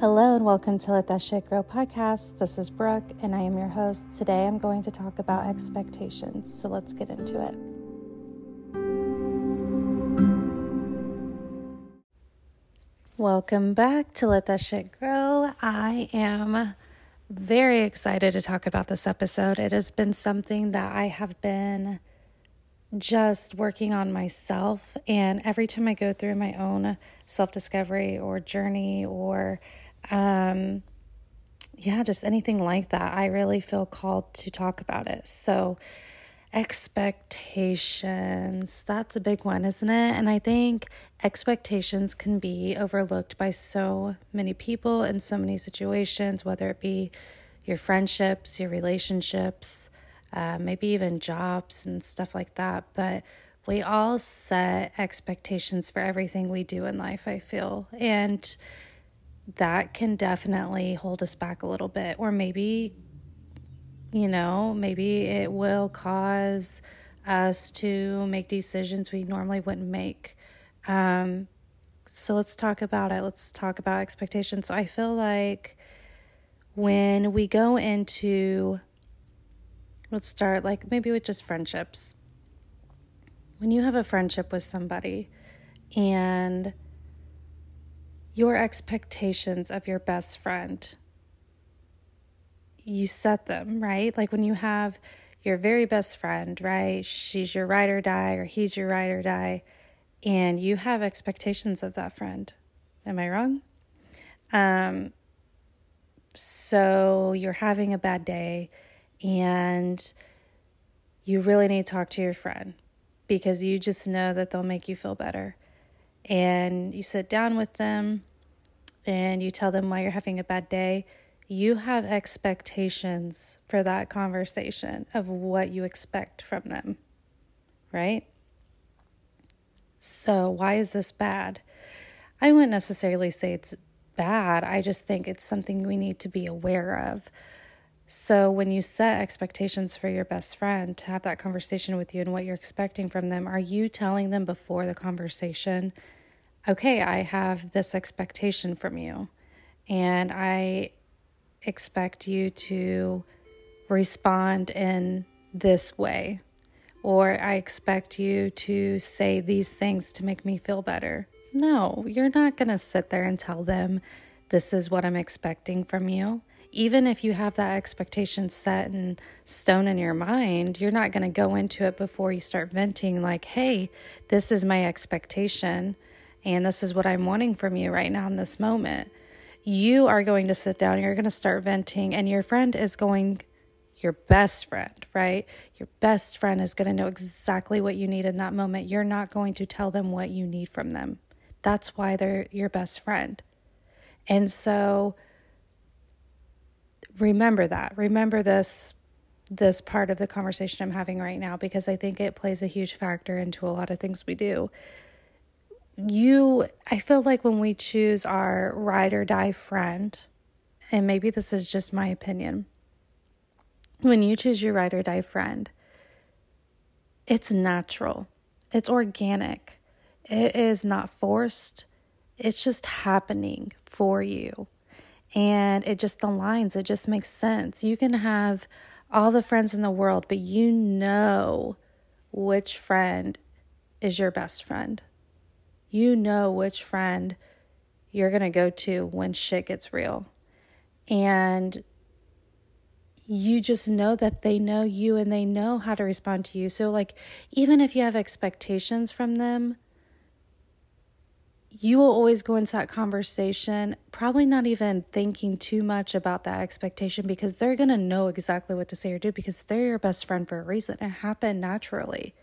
Hello and welcome to Let That Shit Grow podcast. This is Brooke and I am your host. Today I'm going to talk about expectations. So let's get into it. Welcome back to Let That Shit Grow. I am very excited to talk about this episode. It has been something that I have been just working on myself. And every time I go through my own self discovery or journey or um, yeah, just anything like that. I really feel called to talk about it. So, expectations, that's a big one, isn't it? And I think expectations can be overlooked by so many people in so many situations, whether it be your friendships, your relationships, uh, maybe even jobs and stuff like that. But we all set expectations for everything we do in life, I feel. And that can definitely hold us back a little bit. Or maybe, you know, maybe it will cause us to make decisions we normally wouldn't make. Um, so let's talk about it. Let's talk about expectations. So I feel like when we go into, let's start like maybe with just friendships. When you have a friendship with somebody and your expectations of your best friend. You set them, right? Like when you have your very best friend, right? She's your ride or die, or he's your ride or die, and you have expectations of that friend. Am I wrong? Um, so you're having a bad day and you really need to talk to your friend because you just know that they'll make you feel better. And you sit down with them and you tell them why you're having a bad day, you have expectations for that conversation of what you expect from them, right? So, why is this bad? I wouldn't necessarily say it's bad. I just think it's something we need to be aware of. So, when you set expectations for your best friend to have that conversation with you and what you're expecting from them, are you telling them before the conversation okay, I have this expectation from you, and I expect you to respond in this way, or I expect you to say these things to make me feel better. No, you're not going to sit there and tell them, this is what I'm expecting from you. Even if you have that expectation set in stone in your mind, you're not going to go into it before you start venting, like, hey, this is my expectation and this is what I'm wanting from you right now in this moment. You are going to sit down, you're going to start venting, and your friend is going, your best friend, right? Your best friend is going to know exactly what you need in that moment. You're not going to tell them what you need from them. That's why they're your best friend. And so remember that. Remember this this part of the conversation I'm having right now because I think it plays a huge factor into a lot of things we do you, I feel like when we choose our ride or die friend, and maybe this is just my opinion, when you choose your ride or die friend, it's natural, it's organic, it is not forced, it's just happening for you. And it just aligns, it just makes sense. You can have all the friends in the world, but you know which friend is your best friend. You know which friend you're going to go to when shit gets real. And you just know that they know you and they know how to respond to you. So, like, even if you have expectations from them, you will always go into that conversation, probably not even thinking too much about that expectation because they're going to know exactly what to say or do because they're your best friend for a reason. It happened naturally.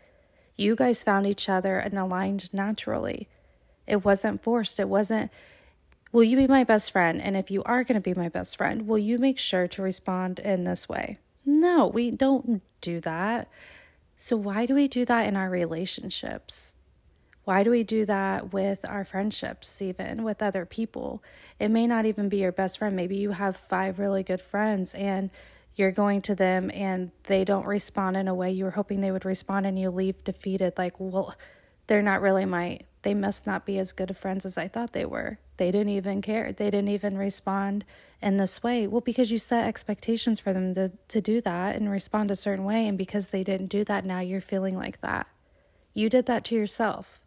You guys found each other and aligned naturally. It wasn't forced. It wasn't, will you be my best friend? And if you are going to be my best friend, will you make sure to respond in this way? No, we don't do that. So, why do we do that in our relationships? Why do we do that with our friendships, even with other people? It may not even be your best friend. Maybe you have five really good friends and you're going to them and they don't respond in a way you were hoping they would respond and you leave defeated like, well, they're not really my they must not be as good of friends as I thought they were. They didn't even care. They didn't even respond in this way. Well, because you set expectations for them to, to do that and respond a certain way. And because they didn't do that, now you're feeling like that. You did that to yourself.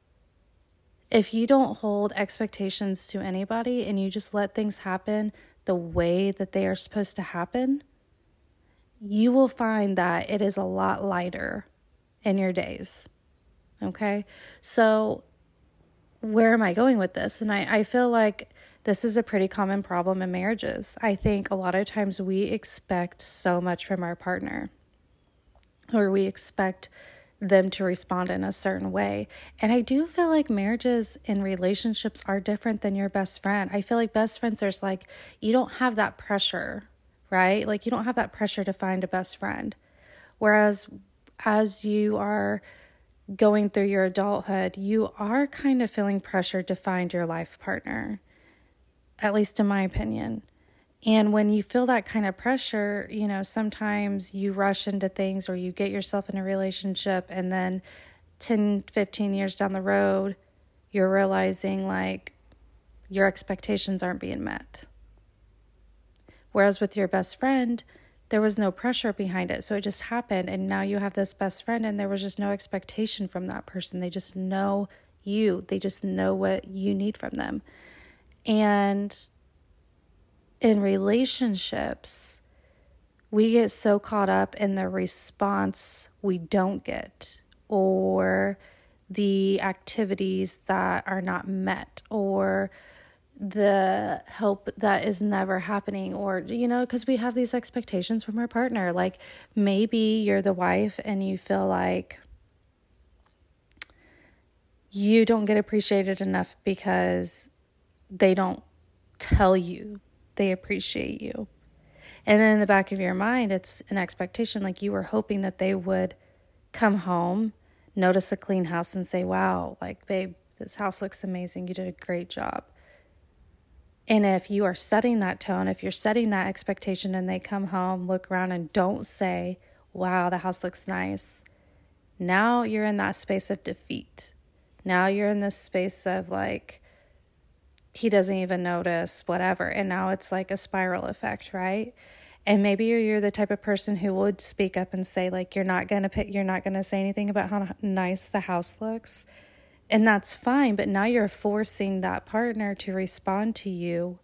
If you don't hold expectations to anybody and you just let things happen the way that they are supposed to happen, you will find that it is a lot lighter in your days. Okay. So, where am I going with this? And I, I feel like this is a pretty common problem in marriages. I think a lot of times we expect so much from our partner, or we expect them to respond in a certain way. And I do feel like marriages and relationships are different than your best friend. I feel like best friends, there's like, you don't have that pressure, right? Like, you don't have that pressure to find a best friend. Whereas, as you are going through your adulthood, you are kind of feeling pressure to find your life partner, at least in my opinion. And when you feel that kind of pressure, you know, sometimes you rush into things or you get yourself in a relationship and then 10, 15 years down the road, you're realizing like your expectations aren't being met. Whereas with your best friend, there was no pressure behind it. So it just happened. And now you have this best friend, and there was just no expectation from that person. They just know you, they just know what you need from them. And in relationships, we get so caught up in the response we don't get or the activities that are not met or the help that is never happening or you know because we have these expectations from our partner like maybe you're the wife and you feel like you don't get appreciated enough because they don't tell you they appreciate you. And then in the back of your mind it's an expectation like you were hoping that they would come home notice a clean house and say wow like babe this house looks amazing. You did a great job and if you are setting that tone, if you're setting that expectation and they come home, look around and don't say, wow, the house looks nice, now you're in that space of defeat. Now you're in this space of like, he doesn't even notice, whatever. And now it's like a spiral effect, right? And maybe you're, you're the type of person who would speak up and say, like, you're not gonna put, you're not gonna say anything about how nice the house looks and that's fine, but now you're forcing that partner to respond to you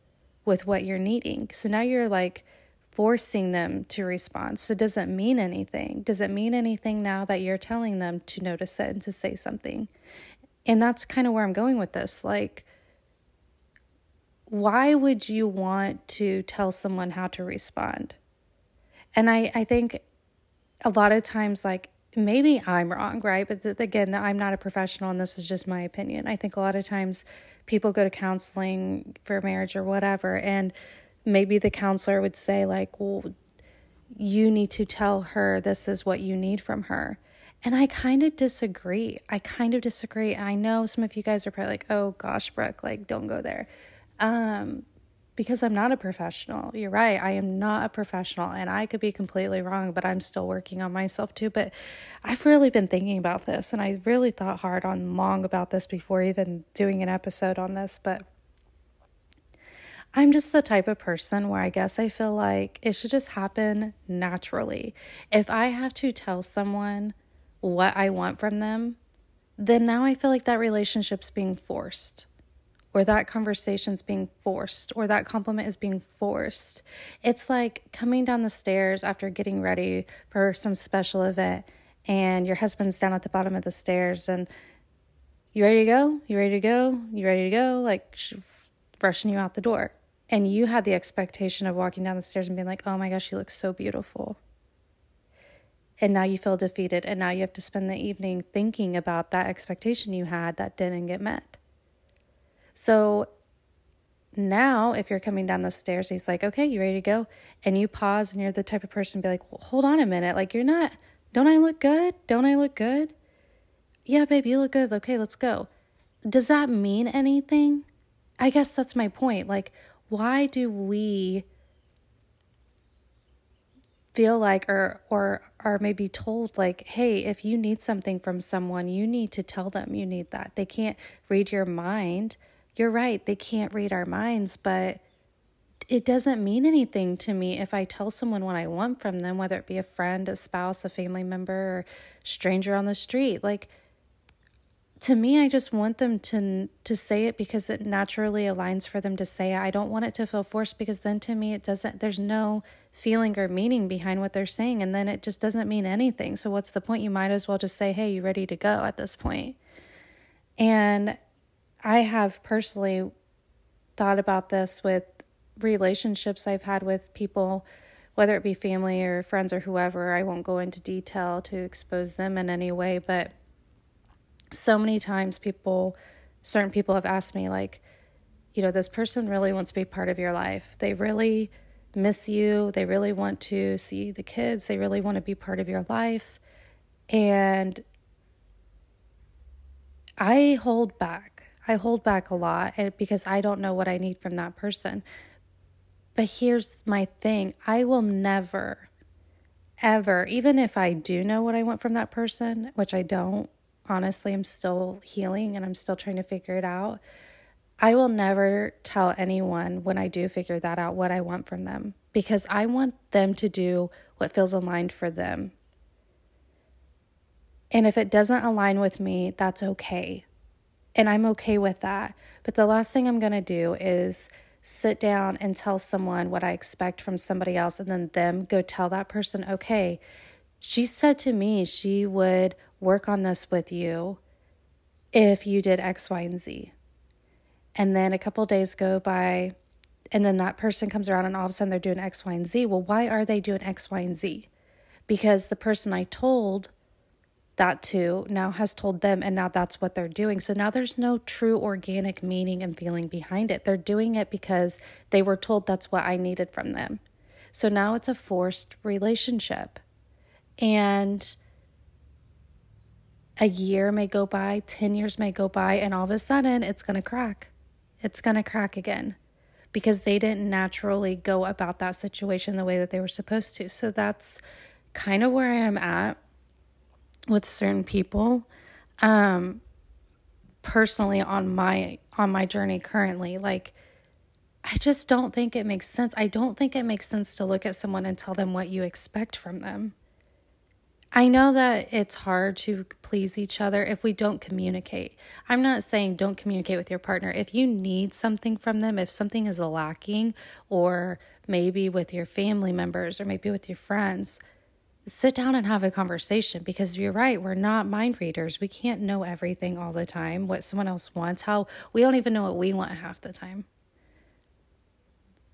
with what you're needing. So now you're like forcing them to respond. So does it mean anything? Does it mean anything now that you're telling them to notice it and to say something? And that's kind of where I'm going with this. Like, why would you want to tell someone how to respond? And I, I think a lot of times, like, maybe I'm wrong, right? But th- again, I'm not a professional and this is just my opinion. I think a lot of times people go to counseling for marriage or whatever, and maybe the counselor would say, like, well, you need to tell her this is what you need from her. And I kind of disagree. I kind of disagree. I know some of you guys are probably like, oh gosh, Brooke, like, don't go there. Um, because I'm not a professional. You're right. I am not a professional and I could be completely wrong, but I'm still working on myself too. But I've really been thinking about this and I really thought hard on long about this before even doing an episode on this. But I'm just the type of person where I guess I feel like it should just happen naturally. If I have to tell someone what I want from them, then now I feel like that relationship's being forced or that conversation's being forced or that compliment is being forced. It's like coming down the stairs after getting ready for some special event and your husband's down at the bottom of the stairs and you ready to go? You ready to go? You ready to go? Like rushing you out the door. And you had the expectation of walking down the stairs and being like, oh my gosh, she looks so beautiful. And now you feel defeated. And now you have to spend the evening thinking about that expectation you had that didn't get met. So now, if you're coming down the stairs, he's like, okay, you ready to go? And you pause and you're the type of person to be like, well, hold on a minute. Like, you're not, don't I look good? Don't I look good? Yeah, babe, you look good. Okay, let's go. Does that mean anything? I guess that's my point. Like, why do we feel like or or are maybe told like hey if you need something from someone you need to tell them you need that they can't read your mind you're right they can't read our minds but it doesn't mean anything to me if I tell someone what I want from them, whether it be a friend, a spouse, a family member, or stranger on the street. Like to me, I just want them to to say it because it naturally aligns for them to say it. I don't want it to feel forced because then to me it doesn't there's no feeling or meaning behind what they're saying and then it just doesn't mean anything. So what's the point? You might as well just say, "Hey, you ready to go?" at this point. And I have personally thought about this with relationships I've had with people, whether it be family or friends or whoever. I won't go into detail to expose them in any way, but so many times people, certain people have asked me, like, you know, this person really wants to be part of your life. They really miss you. They really want to see the kids. They really want to be part of your life. And I hold back. I hold back a lot eh, because I don't know what I need from that person. But here's my thing I will never, ever, even if I do know what I want from that person, which I don't, honestly, I'm still healing and I'm still trying to figure it out. I will never tell anyone when I do figure that out what I want from them because I want them to do what feels aligned for them. And if it doesn't align with me, that's okay. And I'm okay with that. But the last thing I'm going to do is sit down and tell someone what I expect from somebody else and then them go tell that person, okay, she said to me she would work on this with you if you did X, Y, and Z. And then a couple days go by, and then that person comes around, and all of a sudden they're doing X, Y, and Z. Well, why are they doing X, Y, and Z? Because the person I told that to now has told them and now that's what they're doing. So now there's no true organic meaning and feeling behind it. They're doing it because they were told that's what I needed from them. So now it's a forced relationship. And a year may go by, 10 years may go by, and all of a sudden it's going to crack. It's going to crack again because they didn't naturally go about that situation the way that they were supposed to. So that's kind of where I am at with certain people um personally on my on my journey currently like I just don't think it makes sense. I don't think it makes sense to look at someone and tell them what you expect from them. I know that it's hard to please each other if we don't communicate. I'm not saying don't communicate with your partner. If you need something from them, if something is lacking, or maybe with your family members or maybe with your friends, sit down and have a conversation because you're right we're not mind readers. We can't know everything all the time what someone else wants how we don't even know what we want half the time.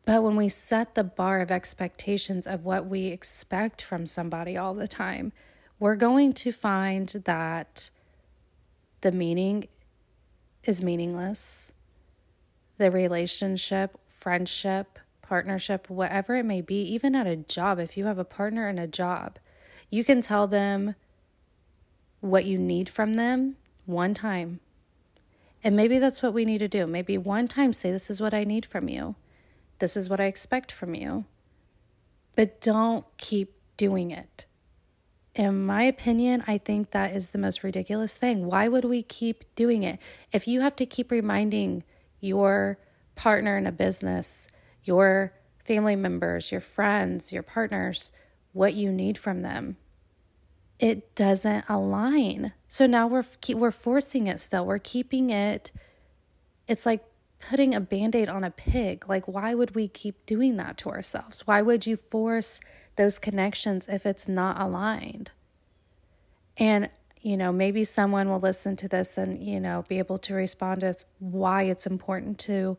But when we set the bar of expectations of what we expect from somebody all the time we're going to find that the meaning is meaningless. The relationship friendship partnership, whatever it may be, even at a job, if you have a partner in a job, you can tell them what you need from them one time. And maybe that's what we need to do. Maybe one time say, This is what I need from you. This is what I expect from you. But don't keep doing it. In my opinion, I think that is the most ridiculous thing. Why would we keep doing it? If you have to keep reminding your partner in a business your family members, your friends, your partners, what you need from them. It doesn't align. So now we're we're forcing it still. We're keeping it it's like putting a band-aid on a pig. Like why would we keep doing that to ourselves? Why would you force those connections if it's not aligned? And you know, maybe someone will listen to this and, you know, be able to respond to why it's important to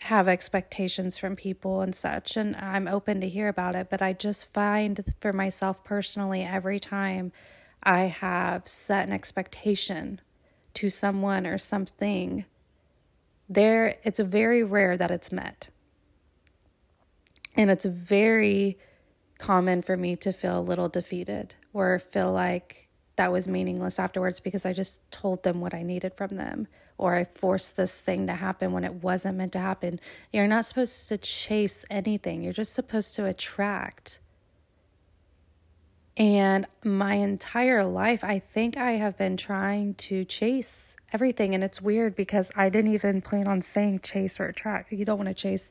have expectations from people and such and I'm open to hear about it but I just find for myself personally every time I have set an expectation to someone or something there it's very rare that it's met. And it's very common for me to feel a little defeated or feel like that was meaningless afterwards because I just told them what I needed from them or I forced this thing to happen when it wasn't meant to happen. You're not supposed to chase anything, you're just supposed to attract And my entire life, I think I have been trying to chase everything. And it's weird because I didn't even plan on saying chase or attract. You don't want to chase,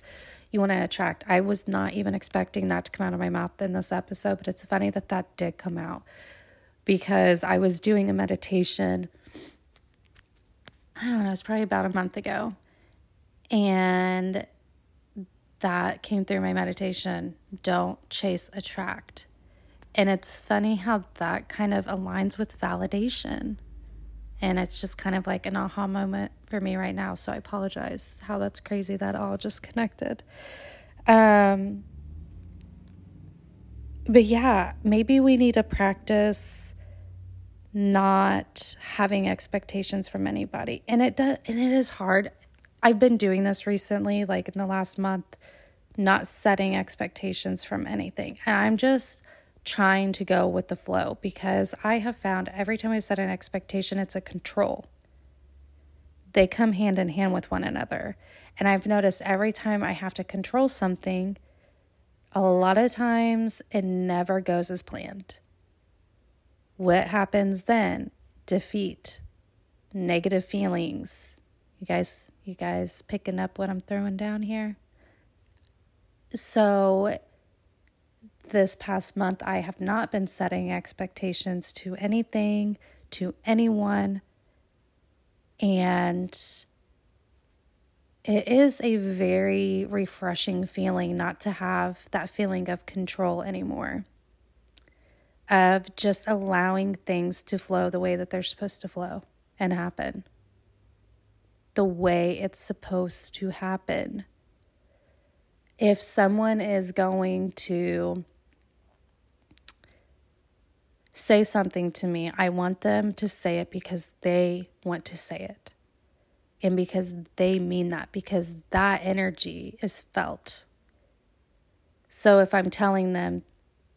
you want to attract. I was not even expecting that to come out of my mouth in this episode, but it's funny that that did come out because I was doing a meditation. I don't know, it was probably about a month ago. And that came through my meditation. Don't chase, attract. And it's funny how that kind of aligns with validation. And it's just kind of like an aha moment for me right now. So I apologize how that's crazy that all just connected. Um, but yeah, maybe we need to practice not having expectations from anybody. And it does and it is hard. I've been doing this recently, like in the last month, not setting expectations from anything. And I'm just trying to go with the flow because I have found every time I set an expectation, it's a control. They come hand in hand with one another. And I've noticed every time I have to control something, a lot of times it never goes as planned. What happens then? Defeat, negative feelings. You guys, you guys picking up what I'm throwing down here? So this past month, I have not been setting expectations to anything, to anyone. And it is a very refreshing feeling not to have that feeling of control anymore, of just allowing things to flow the way that they're supposed to flow and happen, the way it's supposed to happen. If someone is going to say something to me, I want them to say it because they want to say it. And because they mean that, because that energy is felt. So if I'm telling them,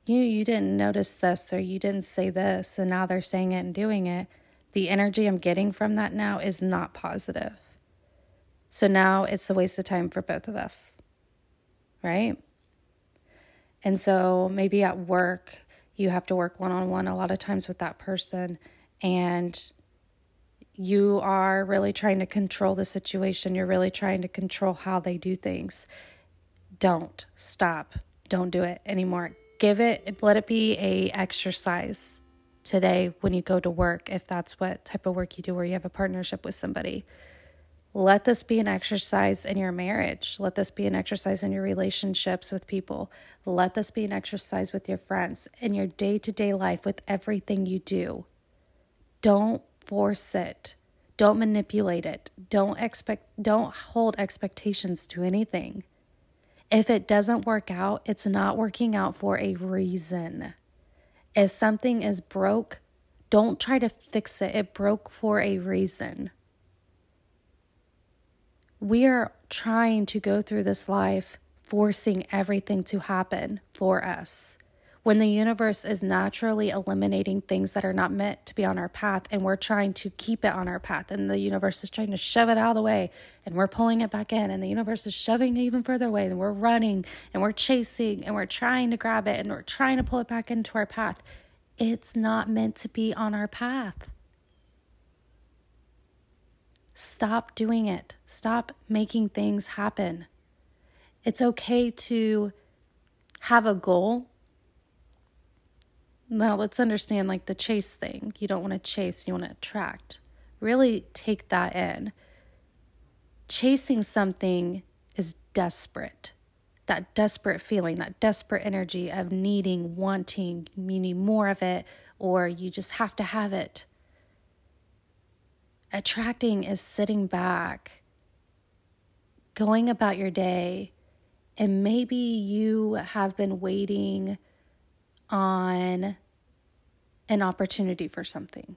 you you didn't notice this or you didn't say this and now they're saying it and doing it, the energy I'm getting from that now is not positive. So now it's a waste of time for both of us. Right? And so maybe at work you have to work one on one a lot of times with that person and you are really trying to control the situation you're really trying to control how they do things don't stop don't do it anymore give it let it be a exercise today when you go to work if that's what type of work you do where you have a partnership with somebody let this be an exercise in your marriage. Let this be an exercise in your relationships with people. Let this be an exercise with your friends in your day to day life with everything you do. Don't force it. Don't manipulate it. Don't expect don't hold expectations to anything. If it doesn't work out, it's not working out for a reason. If something is broke, don't try to fix it. It broke for a reason we are trying to go through this life forcing everything to happen for us. When the universe is naturally eliminating things that are not meant to be on our path, and we're trying to keep it on our path, and the universe is trying to shove it out of the way, and we're pulling it back in, and the universe is shoving it even further away, and we're running, and we're chasing, and we're trying to grab it, and we're trying to pull it back into our path. It's not meant to be on our path. Stop doing it. Stop making things happen. It's okay to have a goal. Now, let's understand like the chase thing. You don't want to chase, you want to attract. Really take that in. Chasing something is desperate. That desperate feeling, that desperate energy of needing, wanting, meaning more of it, or you just have to have it. Attracting is sitting back, going about your day, and maybe you have been waiting on an opportunity for something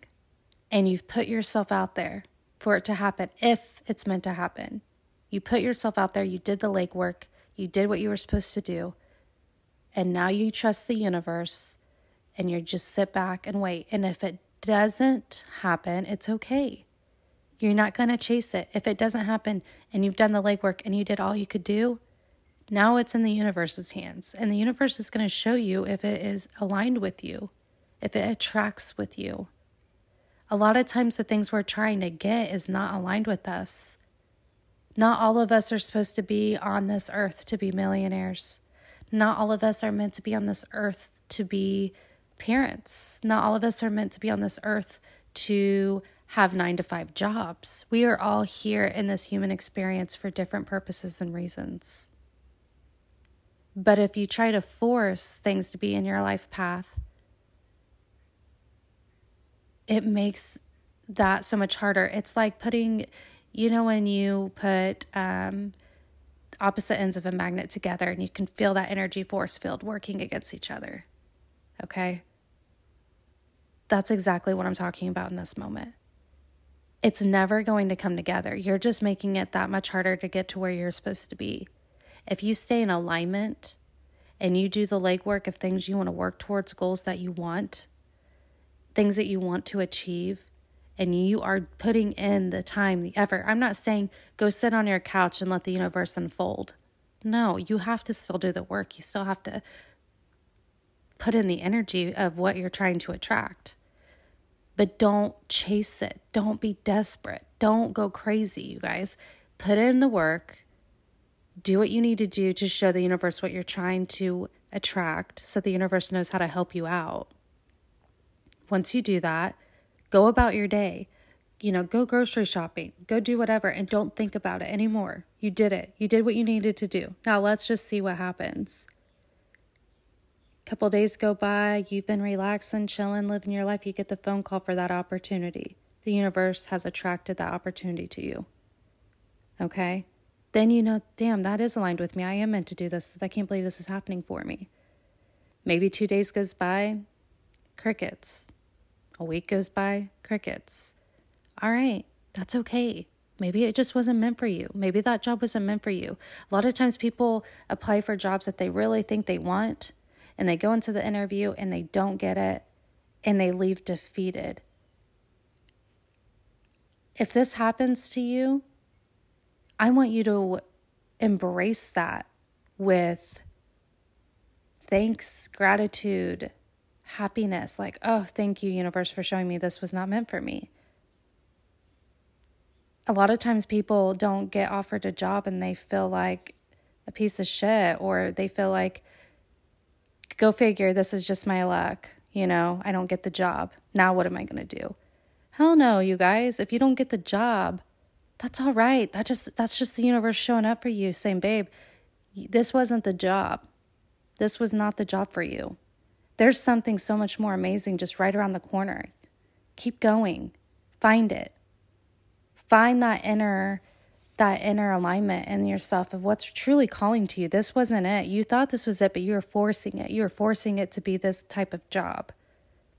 and you've put yourself out there for it to happen if it's meant to happen. You put yourself out there, you did the legwork, you did what you were supposed to do, and now you trust the universe and you just sit back and wait. And if it doesn't happen, it's okay. You're not going to chase it. If it doesn't happen and you've done the legwork and you did all you could do, now it's in the universe's hands. And the universe is going to show you if it is aligned with you. if it attracts with you. A lot of times, the things we're trying to get is not aligned with us. Not all of us are supposed to be on this earth to be millionaires. Not all of us are meant to be on this earth to be parents. Not all of us are meant to be on this earth to have nine to five jobs. We are all here in this human experience for different purposes and reasons. But if you try to force things to be in your life path, it makes that so much harder. It's like putting, you know, when you put um, opposite ends of a magnet together and you can feel that energy force field working against each other. Okay? That's exactly what I'm talking about in this moment. It's never going to come together. You're just making it that much harder to get to where you're supposed to be. If you stay in alignment and you do the legwork of things you want to work towards, goals that you want, things that you want to achieve, and you are putting in the time, the effort. I'm not saying go sit on your couch and let the universe unfold. No, you have to still do the work. You still have to put in the energy of what you're trying to attract. But don't chase it. Don't be desperate. Don't go crazy, you guys. Put in the work do what you need to do to show the universe what you're trying to attract so the universe knows how to help you out. Once you do that, go about your day. You know, go grocery shopping, go do whatever, and don't think about it anymore. You did it. You did what you needed to do. Now let's just see what happens. A couple days go by, you've been relaxing, chilling, living your life. You get the phone call for that opportunity. The universe has attracted that opportunity to you. Okay? Then you know, damn, that is aligned with me. I am meant to do this. I can't believe this is happening for me. Maybe two days goes by, crickets. A week goes by, crickets. All right, that's okay. Maybe it just wasn't meant for you. Maybe that job wasn't meant for you. A lot of times people apply for jobs that they really think they want and they go into the interview and they don't get it and they leave defeated. If this happens to you, I want you to embrace that with thanks, gratitude, happiness. Like, oh, thank you, universe, for showing me this was not meant for me. A lot of times people don't get offered a job and they feel like a piece of shit or they feel like, go figure, this is just my luck. You know, I don't get the job. Now what am I going to do? Hell no, you guys. If you don't get the job, that's all right. That just that's just the universe showing up for you, saying, "Babe, this wasn't the job. This was not the job for you. There's something so much more amazing just right around the corner. Keep going. Find it. Find that inner that inner alignment in yourself of what's truly calling to you. This wasn't it. You thought this was it, but you were forcing it. You were forcing it to be this type of job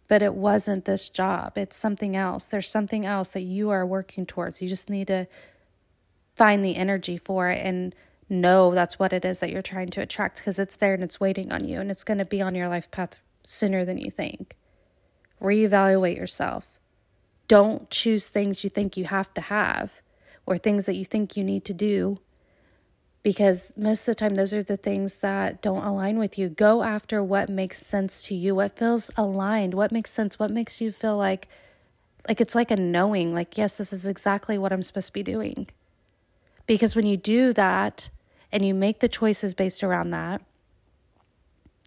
but it wasn't this job. It's something else. There's something else that you are working towards. You just need to find the energy for it and know that's what it is that you're trying to attract because it's there and it's waiting on you and it's going to be on your life path sooner than you think. Reevaluate yourself. Don't choose things you think you have to have or things that you think you need to do because most of the time those are the things that don't align with you. Go after what makes sense to you, what feels aligned, what makes sense, what makes you feel like like it's like a knowing, like yes, this is exactly what I'm supposed to be doing. Because when you do that and you make the choices based around that,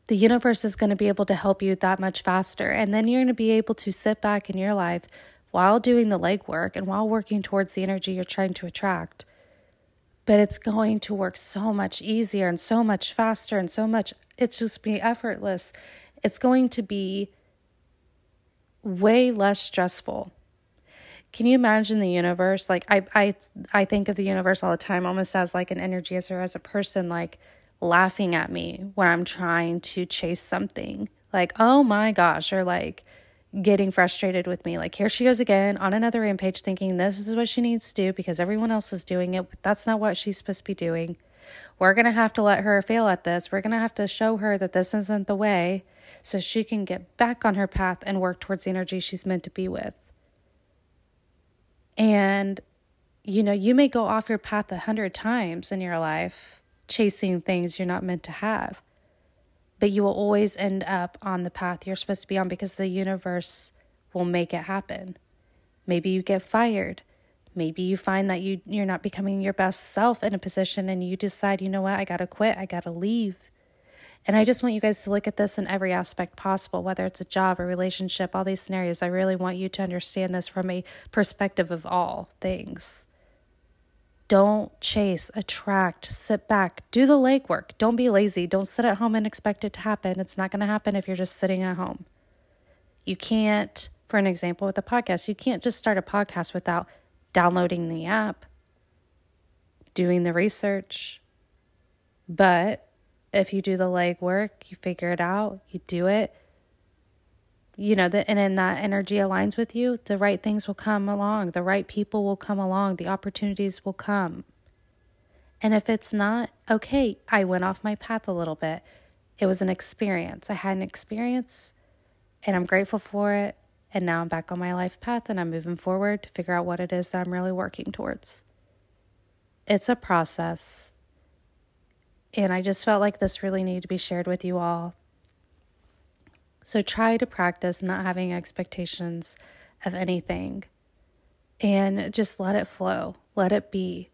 the universe is going to be able to help you that much faster. And then you're going to be able to sit back in your life while doing the legwork and while working towards the energy you're trying to attract but it's going to work so much easier and so much faster and so much it's just be effortless. It's going to be way less stressful. Can you imagine the universe? Like i i i think of the universe all the time almost as like an energy as or as a person like laughing at me when i'm trying to chase something. Like oh my gosh or like getting frustrated with me. Like, here she goes again on another rampage, thinking this is what she needs to do because everyone else is doing it. But that's not what she's supposed to be doing. We're going to have to let her fail at this. We're going to have to show her that this isn't the way so she can get back on her path and work towards the energy she's meant to be with. And, you know, you may go off your path a hundred times in your life chasing things you're not meant to have but you will always end up on the path you're supposed to be on because the universe will make it happen. Maybe you get fired. Maybe you find that you you're not becoming your best self in a position and you decide, you know what, I got to quit, I got to leave. And I just want you guys to look at this in every aspect possible, whether it's a job, a relationship, all these scenarios. I really want you to understand this from a perspective of all things. Don't chase, attract, sit back, do the legwork. Don't be lazy. Don't sit at home and expect it to happen. It's not going to happen if you're just sitting at home. You can't, for an example with a podcast, you can't just start a podcast without downloading the app, doing the research. But if you do the legwork, you figure it out, you do it, you know, that and then that energy aligns with you, the right things will come along, the right people will come along, the opportunities will come. And if it's not, okay, I went off my path a little bit. It was an experience. I had an experience and I'm grateful for it. And now I'm back on my life path and I'm moving forward to figure out what it is that I'm really working towards. It's a process. And I just felt like this really needed to be shared with you all so try to practice not having expectations of anything and just let it flow, let it be.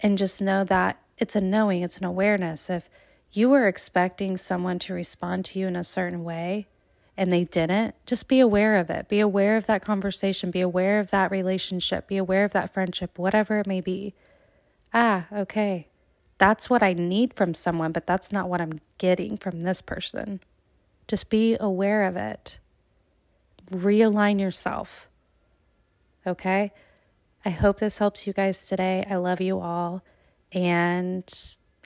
And just know that it's a knowing, it's an awareness. If you were expecting someone to respond to you in a certain way and they didn't, just be aware of it. Be aware of that conversation, be aware of that relationship, be aware of that friendship, whatever it may be. Ah, okay. That's what I need from someone, but that's not what I'm getting from this person. Just be aware of it. Realign yourself. Okay? I hope this helps you guys today. I love you all. And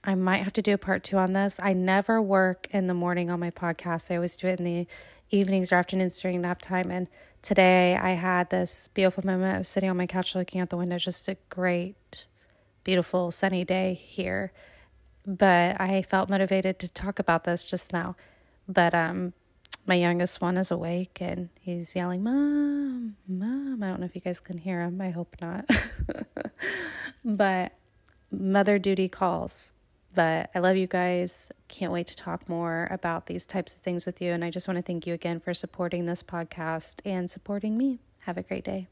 I might have to do a part two on this. I never work in the morning on my podcast, I always do it in the evenings or afternoons during nap time. And today I had this beautiful moment of sitting on my couch looking out the window, just a great, beautiful, sunny day here. But I felt motivated to talk about this just now. But um, my youngest one is awake and he's yelling, Mom, Mom. I don't know if you guys can hear him. I hope not. but mother duty calls. But I love you guys. Can't wait to talk more about these types of things with you. And I just want to thank you again for supporting this podcast and supporting me. Have a great day.